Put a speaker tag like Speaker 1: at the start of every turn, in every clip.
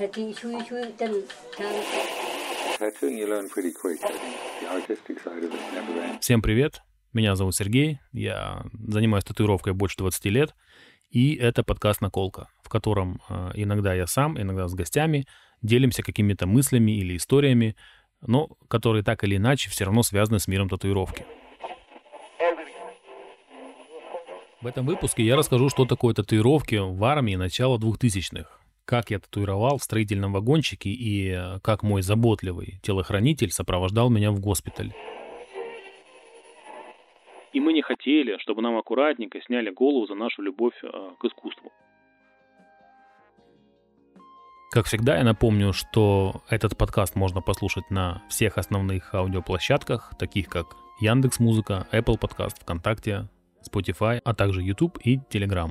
Speaker 1: Chui chui then.
Speaker 2: Всем привет, меня зовут Сергей, я занимаюсь татуировкой больше 20 лет, и это подкаст «Наколка», в котором э, иногда я сам, иногда с гостями делимся какими-то мыслями или историями, но которые так или иначе все равно связаны с миром татуировки. В этом выпуске я расскажу, что такое татуировки в армии начала 2000-х, как я татуировал в строительном вагончике и э, как мой заботливый телохранитель сопровождал меня в госпиталь. И мы не хотели, чтобы нам аккуратненько сняли голову за нашу любовь э, к искусству. Как всегда, я напомню, что этот подкаст можно послушать на всех основных аудиоплощадках, таких как Яндекс Музыка, Apple Podcast, ВКонтакте, Spotify, а также YouTube и Telegram.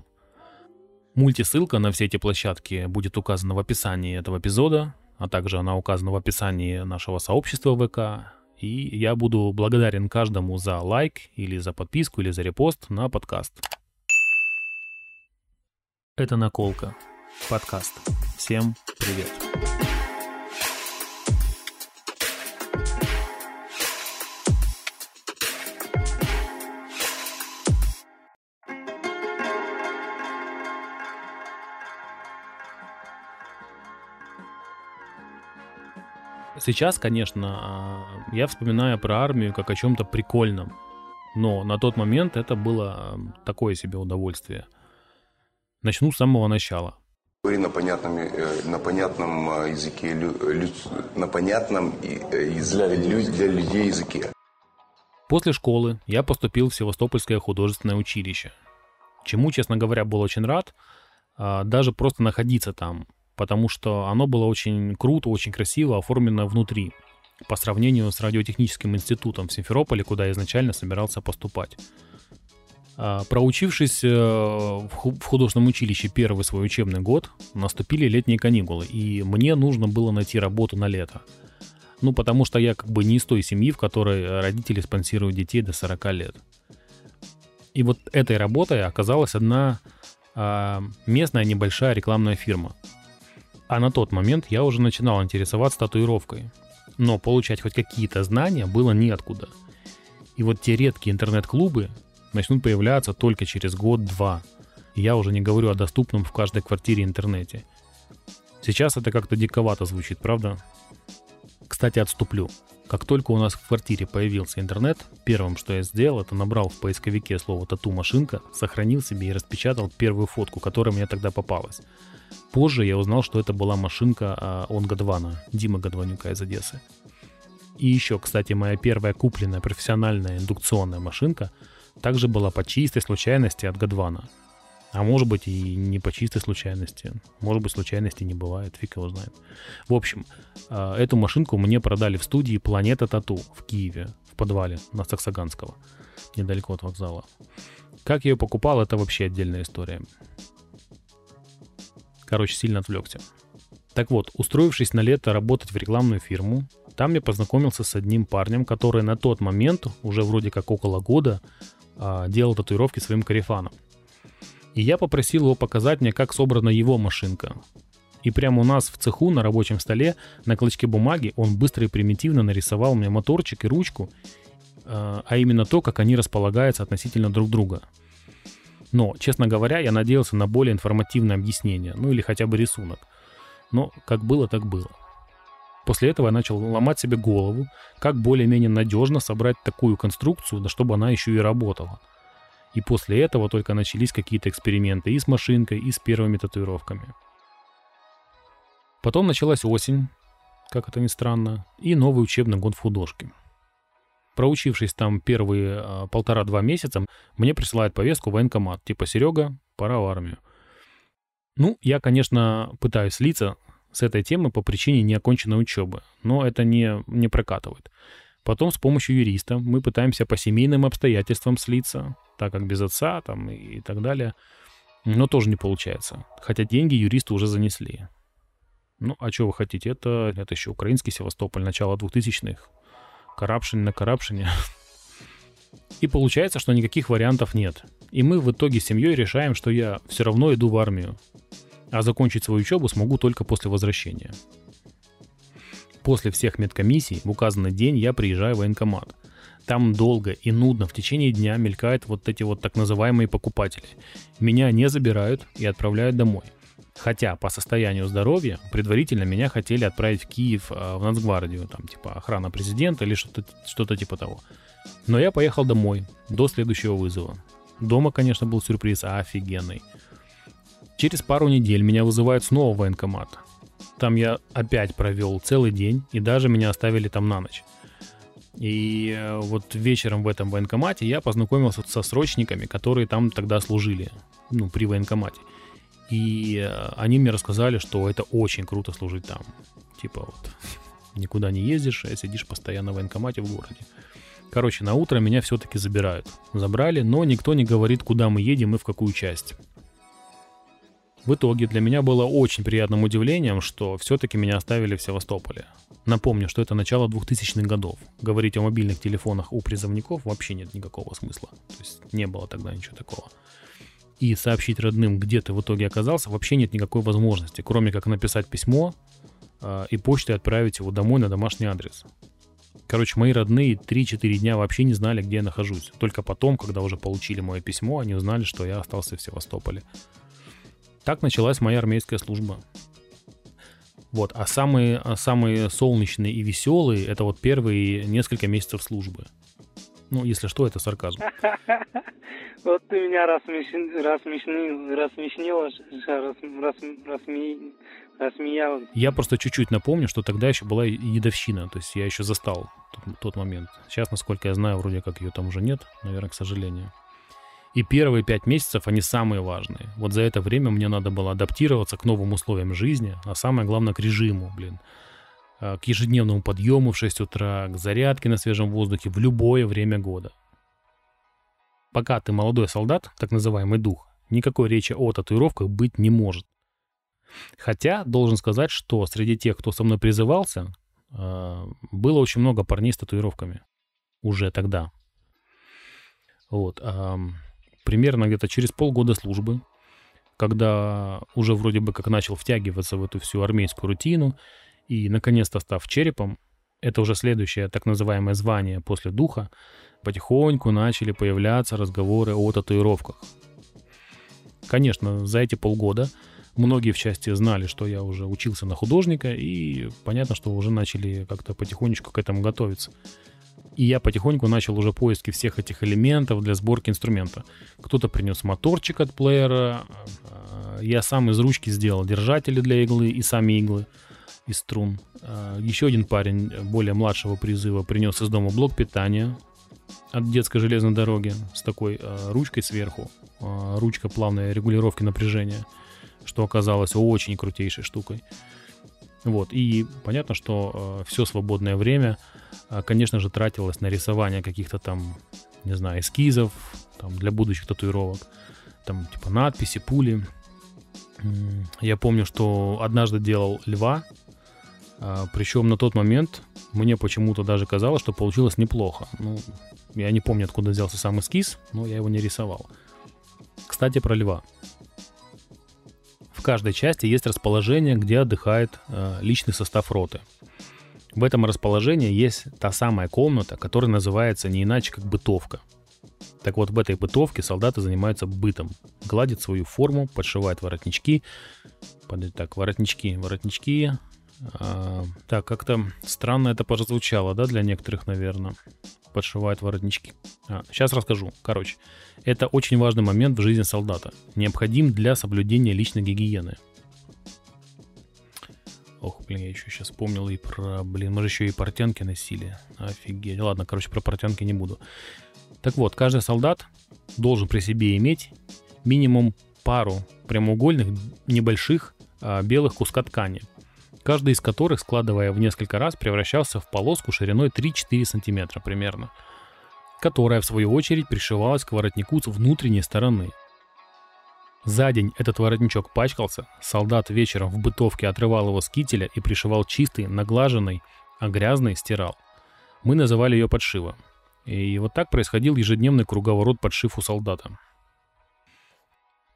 Speaker 2: Мультисылка на все эти площадки будет указана в описании этого эпизода, а также она указана в описании нашего сообщества ВК. И я буду благодарен каждому за лайк или за подписку или за репост на подкаст. Это наколка. Подкаст. Всем привет. Сейчас, конечно, а, я вспоминаю про армию как о чем-то прикольном. Но на тот момент это было а, такое себе удовольствие. Начну с самого начала.
Speaker 3: Говори на понятном, э, на понятном э, языке, лю- на понятном э, для, для людей языке.
Speaker 2: После школы я поступил в Севастопольское художественное училище. Чему, честно говоря, был очень рад, а, даже просто находиться там, потому что оно было очень круто, очень красиво оформлено внутри, по сравнению с радиотехническим институтом в Симферополе, куда изначально собирался поступать. А, Проучившись э, в художественном училище первый свой учебный год, наступили летние каникулы, и мне нужно было найти работу на лето. Ну, потому что я как бы не из той семьи, в которой родители спонсируют детей до 40 лет. И вот этой работой оказалась одна а, местная небольшая рекламная фирма. А на тот момент я уже начинал интересоваться татуировкой. Но получать хоть какие-то знания было неоткуда. И вот те редкие интернет-клубы начнут появляться только через год-два. Я уже не говорю о доступном в каждой квартире интернете. Сейчас это как-то диковато звучит, правда? Кстати, отступлю. Как только у нас в квартире появился интернет, первым, что я сделал, это набрал в поисковике слово «тату-машинка», сохранил себе и распечатал первую фотку, которая мне тогда попалась. Позже я узнал, что это была машинка а, он Годвана, Дима Годванюка из Одессы. И еще, кстати, моя первая купленная профессиональная индукционная машинка также была по чистой случайности от Годвана. А может быть и не по чистой случайности. Может быть случайности не бывает, фиг его знает. В общем, а, эту машинку мне продали в студии Планета Тату в Киеве, в подвале на Саксаганского, недалеко от вокзала. Как я ее покупал, это вообще отдельная история. Короче, сильно отвлекся. Так вот, устроившись на лето работать в рекламную фирму, там я познакомился с одним парнем, который на тот момент, уже вроде как около года, а, делал татуировки своим карифаном. И я попросил его показать мне, как собрана его машинка. И прямо у нас в цеху на рабочем столе на клочке бумаги он быстро и примитивно нарисовал мне моторчик и ручку, э, а именно то, как они располагаются относительно друг друга. Но, честно говоря, я надеялся на более информативное объяснение, ну или хотя бы рисунок. Но как было, так было. После этого я начал ломать себе голову, как более-менее надежно собрать такую конструкцию, да чтобы она еще и работала. И после этого только начались какие-то эксперименты и с машинкой, и с первыми татуировками. Потом началась осень, как это ни странно, и новый учебный год в художке. Проучившись там первые а, полтора-два месяца, мне присылают повестку в военкомат, типа «Серега, пора в армию». Ну, я, конечно, пытаюсь слиться с этой темы по причине неоконченной учебы, но это не, не прокатывает. Потом с помощью юриста мы пытаемся по семейным обстоятельствам слиться, так как без отца там и, так далее, но тоже не получается. Хотя деньги юристы уже занесли. Ну, а что вы хотите? Это, это еще украинский Севастополь, начало 2000-х. Карапшин на карапшине. И получается, что никаких вариантов нет. И мы в итоге с семьей решаем, что я все равно иду в армию. а закончить свою учебу смогу только после возвращения. После всех медкомиссий в указанный день я приезжаю в военкомат. Там долго и нудно в течение дня мелькают вот эти вот так называемые покупатели. Меня не забирают и отправляют домой. Хотя по состоянию здоровья предварительно меня хотели отправить в Киев э, в Нацгвардию, там типа охрана президента или что-то что типа того. Но я поехал домой до следующего вызова. Дома, конечно, был сюрприз офигенный. Через пару недель меня вызывают снова в военкомат. Там я опять провел целый день, и даже меня оставили там на ночь. И э, вот вечером в этом военкомате я познакомился со срочниками, которые там тогда служили, ну, при военкомате. И э, они мне рассказали, что это очень круто служить там. Типа вот никуда не ездишь, а сидишь постоянно в военкомате в городе. Короче, на утро меня все-таки забирают. Забрали, но никто не говорит, куда мы едем и в какую часть. В итоге для меня было очень приятным удивлением, что все-таки меня оставили в Севастополе. Напомню, что это начало 2000-х годов. Говорить о мобильных телефонах у призывников вообще нет никакого смысла. То есть не было тогда ничего такого. И сообщить родным, где ты в итоге оказался, вообще нет никакой возможности, кроме как написать письмо э, и почтой отправить его домой на домашний адрес. Короче, мои родные 3-4 дня вообще не знали, где я нахожусь. Только потом, когда уже получили мое письмо, они узнали, что я остался в Севастополе. Так началась моя армейская служба. Вот, а самые, а самые солнечные и веселые это вот первые несколько месяцев службы. Ну, если что, это сарказм.
Speaker 4: Вот ты меня рассмешнил, рассмешнил, рассмешнил, рассмеял.
Speaker 2: Я просто чуть-чуть напомню, что тогда еще была едовщина, то есть я еще застал тот, тот момент. Сейчас, насколько я знаю, вроде как ее там уже нет, наверное, к сожалению. И первые пять месяцев они самые важные. Вот за это время мне надо было адаптироваться к новым условиям жизни, а самое главное к режиму, блин. А, к ежедневному подъему в 6 утра, к зарядке на свежем воздухе в любое время года. Пока ты молодой солдат, так называемый дух, никакой речи о татуировках быть не может. Хотя, должен сказать, что среди тех, кто со мной призывался, а, было очень много парней с татуировками. Уже тогда. Вот примерно где-то через полгода службы, когда уже вроде бы как начал втягиваться в эту всю армейскую рутину и наконец-то став черепом, это уже следующее так называемое звание после духа, потихоньку начали появляться разговоры о татуировках. Конечно, за эти полгода многие в части знали, что я уже учился на художника, и понятно, что уже начали как-то потихонечку к этому готовиться. И я потихоньку начал уже поиски всех этих элементов для сборки инструмента. Кто-то принес моторчик от плеера, а, я сам из ручки сделал держатели для иглы и сами иглы из струн. А, Еще один парень более младшего призыва принес из дома блок питания от детской железной дороги с такой ручкой сверху. Ручка плавной регулировки напряжения, что оказалось очень крутейшей штукой. Вот, и понятно, что все свободное время а, конечно же, тратилось на рисование каких-то там, не знаю, эскизов там, для будущих татуировок, там типа надписи, пули. Я помню, что однажды делал льва, а, причем на тот момент мне почему-то даже казалось, что получилось неплохо. Ну, я не помню, откуда взялся сам эскиз, но я его не рисовал. Кстати, про льва. В каждой части есть расположение, где отдыхает э, личный состав роты – в этом расположении есть та самая комната, которая называется не иначе как бытовка. Так вот, в этой бытовке солдаты занимаются бытом. Гладят свою форму, подшивают воротнички. Так, воротнички, воротнички. А, так, как-то странно это прозвучало, да, для некоторых, наверное. Подшивают воротнички. А, сейчас расскажу. Короче, это очень важный момент в жизни солдата. Необходим для соблюдения личной гигиены – Ох, блин, я еще сейчас вспомнил и про... Блин, мы же еще и портянки носили. Офигеть. Ладно, короче, про портянки не буду. Так вот, каждый солдат должен при себе иметь минимум пару прямоугольных небольших а, белых куска ткани, каждый из которых, складывая в несколько раз, превращался в полоску шириной 3-4 сантиметра примерно, которая, в свою очередь, пришивалась к воротнику с внутренней стороны – за день этот воротничок пачкался, солдат вечером в бытовке отрывал его с кителя и пришивал чистый, наглаженный, а грязный стирал. Мы называли ее подшива. И вот так происходил ежедневный круговорот подшив у солдата.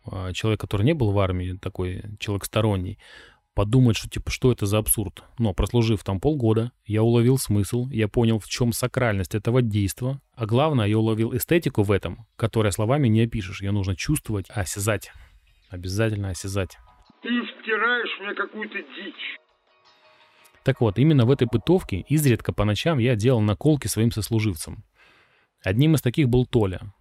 Speaker 2: а, человек, который не был в армии, такой человек сторонний, подумает, что типа, что это за абсурд. Но прослужив там полгода, я уловил смысл, я понял, в чем сакральность этого действа, а главное, я уловил эстетику в этом, которая словами не опишешь. Ее нужно чувствовать, осязать. Обязательно осязать.
Speaker 5: Ты втираешь мне какую-то дичь.
Speaker 2: Так вот, именно в этой бытовке изредка по ночам я делал наколки своим сослуживцам. Одним из таких был Толя.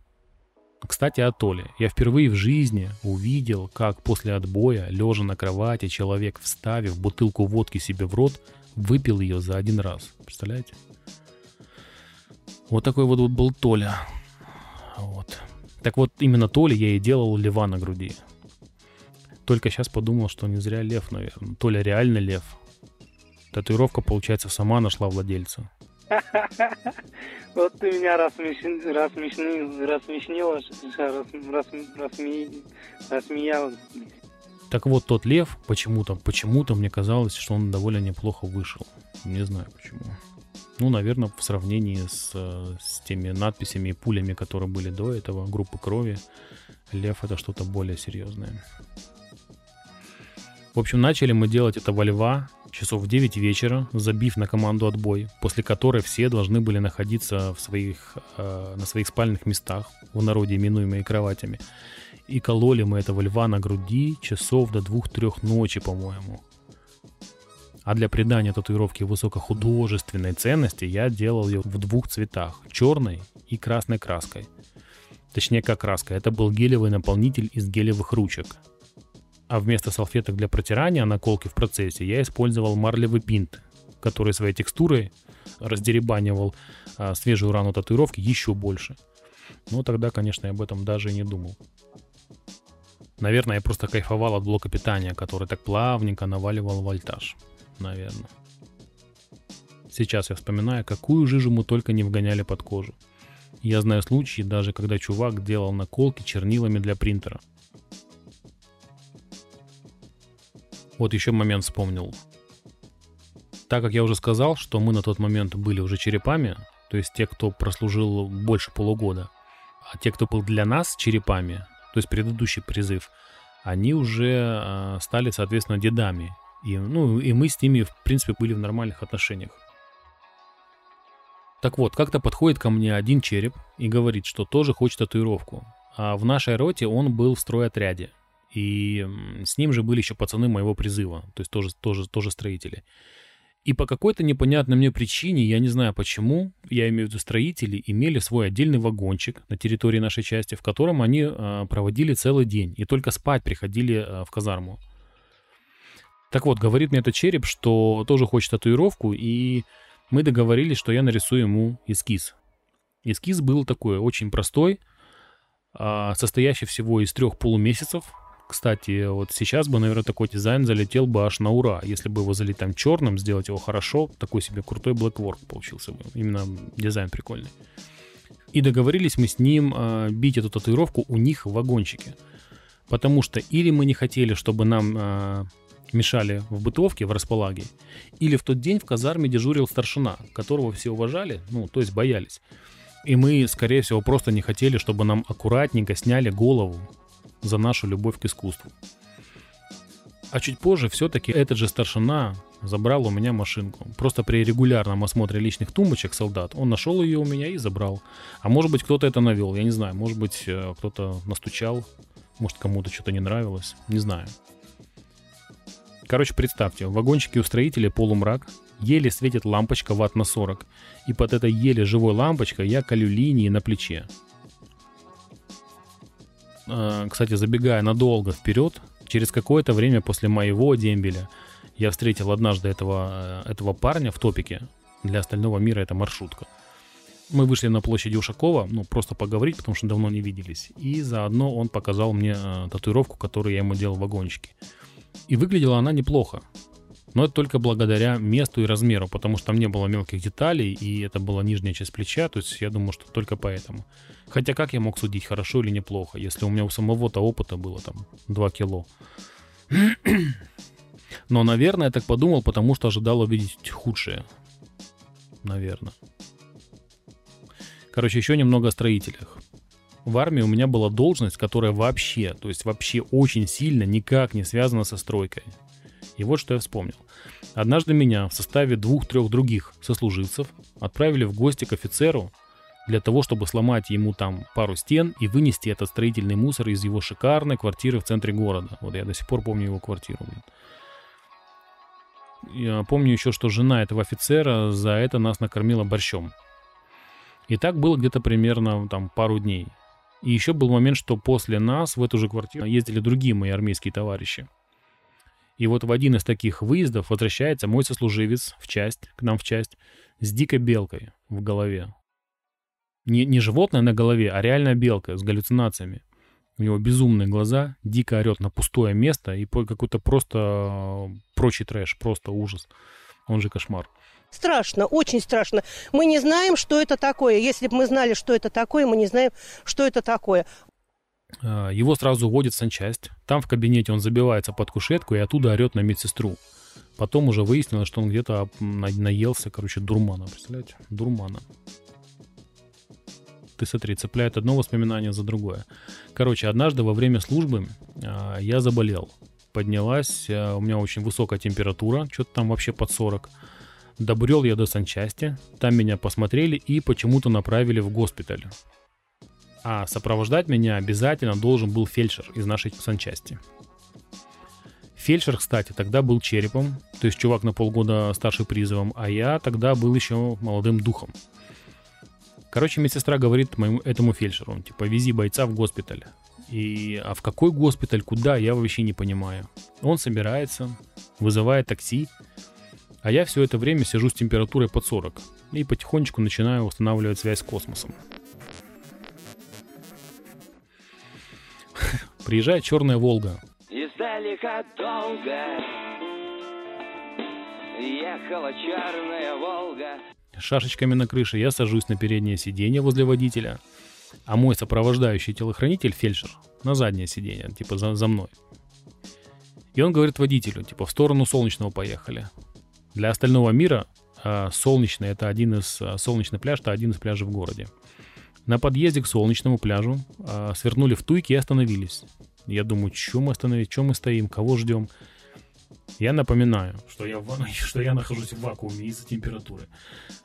Speaker 2: Кстати, о Толе. Я впервые в жизни увидел, как после отбоя, лежа на кровати, человек, вставив бутылку водки себе в рот, выпил ее за один раз. Представляете? Вот такой вот был Толя. Вот. Так вот, именно Толе я и делал лева на груди. Только сейчас подумал, что не зря лев, наверное. Толя реально лев. Татуировка, получается, сама нашла владельца.
Speaker 4: Вот ты меня рассмешнил, рассмешнил, рассмешнил, рассмеял.
Speaker 2: Так вот, тот лев, почему-то, почему-то мне казалось, что он довольно неплохо вышел. Не знаю почему. Ну, наверное, в сравнении с, с теми надписями и пулями, которые были до этого, группы крови, лев это что-то более серьезное. В общем, начали мы делать это во льва, часов в 9 вечера, забив на команду отбой, после которой все должны были находиться в своих, э, на своих спальных местах, в народе именуемые кроватями. И кололи мы этого льва на груди часов до 2-3 ночи, по-моему. А для придания татуировки высокохудожественной ценности я делал ее в двух цветах, черной и красной краской. Точнее, как краска, это был гелевый наполнитель из гелевых ручек – а вместо салфеток для протирания наколки в процессе я использовал марлевый пинт, который своей текстурой раздеребанивал а, свежую рану татуировки еще больше. Но тогда, конечно, я об этом даже и не думал. Наверное, я просто кайфовал от блока питания, который так плавненько наваливал вольтаж. Наверное. Сейчас я вспоминаю, какую жижу мы только не вгоняли под кожу. Я знаю случаи, даже когда чувак делал наколки чернилами для принтера – Вот еще момент вспомнил. Так как я уже сказал, что мы на тот момент были уже черепами, то есть те, кто прослужил больше полугода, а те, кто был для нас черепами, то есть предыдущий призыв, они уже э, стали, соответственно, дедами. И, ну, и мы с ними, в принципе, были в нормальных отношениях. Так вот, как-то подходит ко мне один череп и говорит, что тоже хочет татуировку. А в нашей роте он был в стройотряде. И с ним же были еще пацаны моего призыва, то есть тоже, тоже, тоже строители. И по какой-то непонятной мне причине, я не знаю почему, я имею в виду строители, имели свой отдельный вагончик на территории нашей части, в котором они э, проводили целый день и только спать приходили э, в казарму. Так вот, говорит мне этот череп, что тоже хочет татуировку, и мы договорились, что я нарисую ему эскиз. Эскиз был такой, очень простой, э, состоящий всего из трех полумесяцев, кстати, вот сейчас бы, наверное, такой дизайн залетел бы аж на ура. Если бы его залить там черным, сделать его хорошо, такой себе крутой Blackwork получился бы. Именно дизайн прикольный. И договорились мы с ним э, бить эту татуировку у них в вагончике. Потому что или мы не хотели, чтобы нам э, мешали в бытовке, в располаге, или в тот день в казарме дежурил старшина, которого все уважали, ну, то есть боялись. И мы, скорее всего, просто не хотели, чтобы нам аккуратненько сняли голову за нашу любовь к искусству. А чуть позже все-таки этот же старшина забрал у меня машинку. Просто при регулярном осмотре личных тумбочек солдат он нашел ее у меня и забрал. А может быть кто-то это навел, я не знаю. Может быть э, кто-то настучал, может кому-то что-то не нравилось, не знаю. Короче, представьте, в вагончике у строителей полумрак, еле светит лампочка ватт на 40, и под этой еле живой лампочкой я колю линии на плече. Э, кстати, забегая надолго вперед, через какое-то время после моего дембеля я встретил однажды этого, э, этого парня в топике. Для остального мира это маршрутка. Мы вышли на площади Ушакова, ну, просто поговорить, потому что давно не виделись. И заодно он показал мне э, татуировку, которую я ему делал в вагончике. И выглядела она неплохо. Но это только благодаря месту и размеру, потому что там не было мелких деталей, и это была нижняя часть плеча, то есть я думаю, что только поэтому. Хотя как я мог судить, хорошо или неплохо, если у меня у самого-то опыта было там 2 кило. Но, наверное, я так подумал, потому что ожидал увидеть худшее. Наверное. Короче, еще немного о строителях. в армии у меня была должность, которая вообще, то есть вообще очень сильно никак не связана со стройкой. И вот что я вспомнил. Однажды меня в составе двух-трех других сослуживцев отправили в гости к офицеру для того, чтобы сломать ему там пару стен и вынести этот строительный мусор из его шикарной квартиры в центре города. Вот я до сих пор помню его квартиру. Я помню еще, что жена этого офицера за это нас накормила борщом. И так было где-то примерно там пару дней. И еще был момент, что после нас в эту же квартиру ездили другие мои армейские товарищи. И вот в один из таких выездов возвращается мой сослуживец в часть, к нам в часть, с дикой белкой в голове. Не, не животное на голове, а реальная белка с галлюцинациями. У него безумные глаза, дико орет на пустое место и какой-то просто э, прочий трэш, просто ужас. Он же кошмар.
Speaker 6: Страшно, очень страшно. Мы не знаем, что это такое. Если бы мы знали, что это такое, мы не знаем, что это такое.
Speaker 2: А, его сразу уводят в санчасть. Там в кабинете он забивается под кушетку и оттуда орет на медсестру. Потом уже выяснилось, что он где-то наелся, короче, дурмана. Представляете? Дурмана. Ты смотри, цепляет одно воспоминание за другое. Короче, однажды во время службы э, я заболел. Поднялась, э, у меня очень высокая температура, что-то там вообще под 40. Добрел я до санчасти, там меня посмотрели и почему-то направили в госпиталь. А сопровождать меня обязательно должен был фельдшер из нашей санчасти. Фельдшер, кстати, тогда был черепом, то есть чувак на полгода старше призывом, а я тогда был еще молодым духом. Короче, медсестра говорит моему этому фельдшеру, типа, вези бойца в госпиталь. И, а в какой госпиталь, куда, я вообще не понимаю. Он собирается, вызывает такси, а я все это время сижу с температурой под 40 и потихонечку начинаю устанавливать связь с космосом. Приезжает черная Волга. Издалека долго ехала черная Волга. Шашечками на крыше я сажусь на переднее сиденье возле водителя, а мой сопровождающий телохранитель, фельдшер, на заднее сиденье, типа за, за мной. И он говорит водителю, типа, в сторону Солнечного поехали. Для остального мира э, Солнечный это один из э, Солнечный пляж это один из пляжей в городе. На подъезде к Солнечному пляжу э, свернули в туйки и остановились. Я думаю, чем мы остановились, чем мы стоим, кого ждем. Я напоминаю, что я, в, что я нахожусь в вакууме из-за температуры.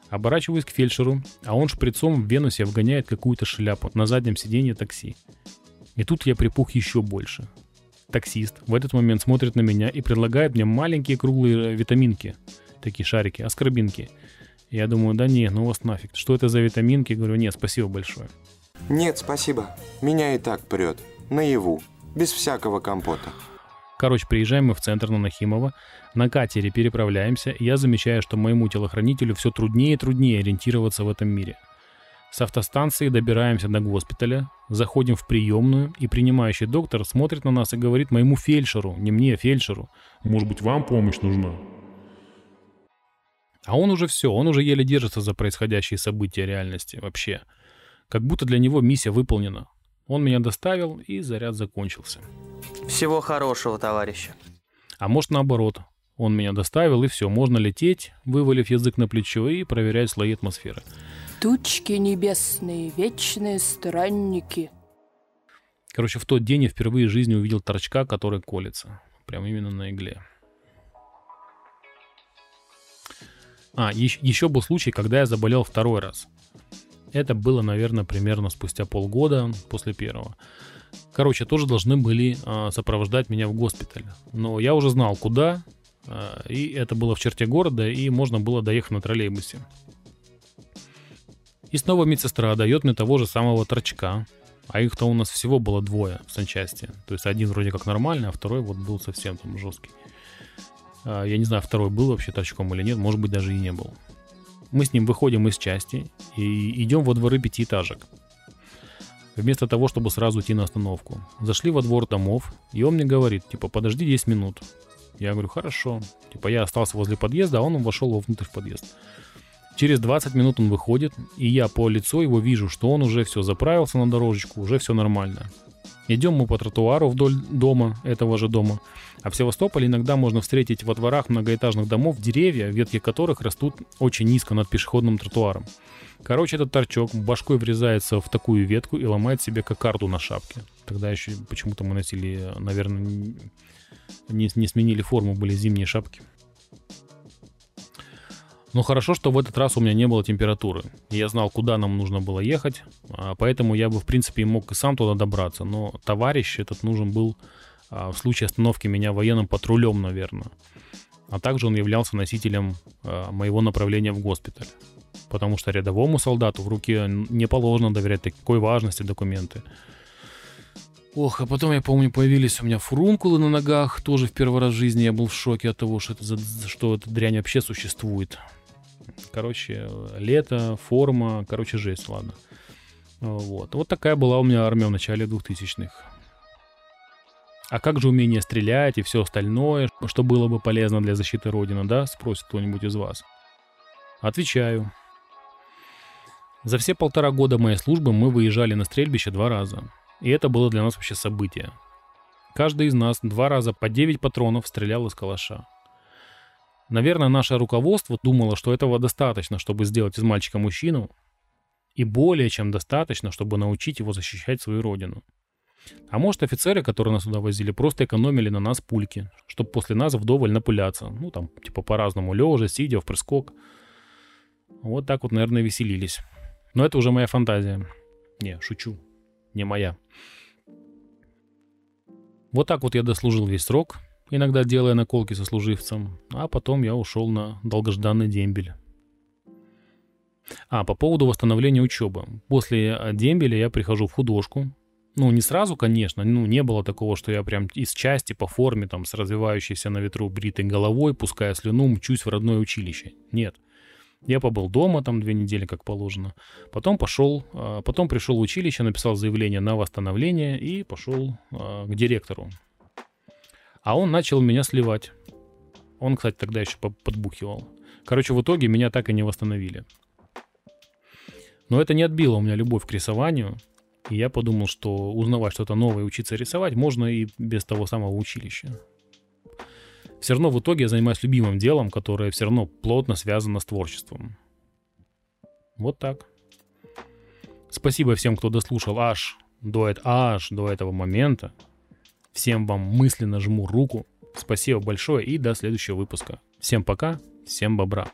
Speaker 2: Оборачиваюсь к фельдшеру, а он шприцом в вену себе вгоняет какую-то шляпу на заднем сиденье такси. И тут я припух еще больше. Таксист в этот момент смотрит на меня и предлагает мне маленькие круглые витаминки, такие шарики, аскорбинки. Я думаю, да не, ну вас нафиг. Что это за витаминки? Говорю, нет, спасибо большое.
Speaker 7: Нет, спасибо. Меня и так прет. Наяву. Без всякого компота.
Speaker 2: Короче, приезжаем мы в центр на Нахимова, на катере переправляемся, и я замечаю, что моему телохранителю все труднее и труднее ориентироваться в этом мире. С автостанции добираемся до госпиталя, заходим в приемную, и принимающий доктор смотрит на нас и говорит моему фельдшеру, не мне, а фельдшеру. «Может быть, вам помощь нужна?» А он уже все, он уже еле держится за происходящие события реальности вообще. Как будто для него миссия выполнена. Он меня доставил, и заряд закончился.
Speaker 8: Всего хорошего, товарища.
Speaker 2: А может наоборот. Он меня доставил, и все, можно лететь, вывалив язык на плечо и проверять слои атмосферы.
Speaker 9: Тучки небесные, вечные странники.
Speaker 2: Короче, в тот день я впервые в жизни увидел торчка, который колется. Прям именно на игле. А, еще, еще был случай, когда я заболел второй раз. Это было, наверное, примерно спустя полгода после первого. Короче, тоже должны были э, сопровождать меня в госпиталь. Но я уже знал, куда. Э, и это было в черте города, и можно было доехать на троллейбусе. И снова медсестра дает мне того же самого торчка. А их-то у нас всего было двое в санчасти. То есть один вроде как нормальный, а второй вот был совсем там жесткий. А, я не знаю, второй был вообще торчком или нет, может быть даже и не был. Мы с ним выходим из части и идем во дворы пятиэтажек. Вместо того, чтобы сразу идти на остановку. Зашли во двор домов, и он мне говорит, типа, подожди 10 минут. Я говорю, хорошо. Типа, я остался возле подъезда, а он вошел вовнутрь в подъезд. Через 20 минут он выходит, и я по лицу его вижу, что он уже все заправился на дорожечку, уже все нормально. Идем мы по тротуару вдоль дома, этого же дома. А в Севастополе иногда можно встретить во дворах многоэтажных домов деревья, ветки которых растут очень низко над пешеходным тротуаром. Короче, этот торчок башкой врезается в такую ветку и ломает себе кокарду на шапке. Тогда еще почему-то мы носили, наверное, не, не сменили форму, были зимние шапки. Но хорошо, что в этот раз у меня не было температуры. Я знал, куда нам нужно было ехать, а поэтому я бы, в принципе, мог и сам туда добраться. Но товарищ этот нужен был а, в случае остановки меня военным патрулем, наверное. А также он являлся носителем а, моего направления в госпиталь. Потому что рядовому солдату в руке не положено доверять такой важности документы. Ох, а потом, я помню, появились у меня фурункулы на ногах. Тоже в первый раз в жизни я был в шоке от того, что, это, что эта дрянь вообще существует. Короче, лето, форма, короче, жесть, ладно. Вот. Вот такая была у меня армия в начале 2000-х. А как же умение стрелять и все остальное, что было бы полезно для защиты Родины, да? Спросит кто-нибудь из вас. Отвечаю. За все полтора года моей службы мы выезжали на стрельбище два раза. И это было для нас вообще событие. Каждый из нас два раза по 9 патронов стрелял из калаша. Наверное, наше руководство думало, что этого достаточно, чтобы сделать из мальчика мужчину, и более чем достаточно, чтобы научить его защищать свою родину. А может, офицеры, которые нас сюда возили, просто экономили на нас пульки, чтобы после нас вдоволь напыляться. Ну, там, типа по-разному, лежа, сидя, в прыскок. Вот так вот, наверное, веселились. Но это уже моя фантазия. Не, шучу. Не моя. Вот так вот я дослужил весь срок, иногда делая наколки со служивцем, а потом я ушел на долгожданный дембель. А, по поводу восстановления учебы. После э, дембеля я прихожу в художку. Ну, не сразу, конечно, ну, не было такого, что я прям из части по форме, там, с развивающейся на ветру бритой головой, пуская слюну, мчусь в родное училище. Нет. Я побыл дома там две недели, как положено. Потом пошел, а, потом пришел в училище, написал заявление на восстановление и пошел а, к директору. А он начал меня сливать. Он, кстати, тогда еще подбухивал. Короче, в итоге меня так и не восстановили. Но это не отбило у меня любовь к рисованию. И я подумал, что узнавать что-то новое, учиться рисовать можно и без того самого училища. Все равно в итоге я занимаюсь любимым делом, которое все равно плотно связано с творчеством. Вот так. Спасибо всем, кто дослушал аж до, аж до этого момента. Всем вам мысленно жму руку. Спасибо большое и до следующего выпуска. Всем пока, всем бобра.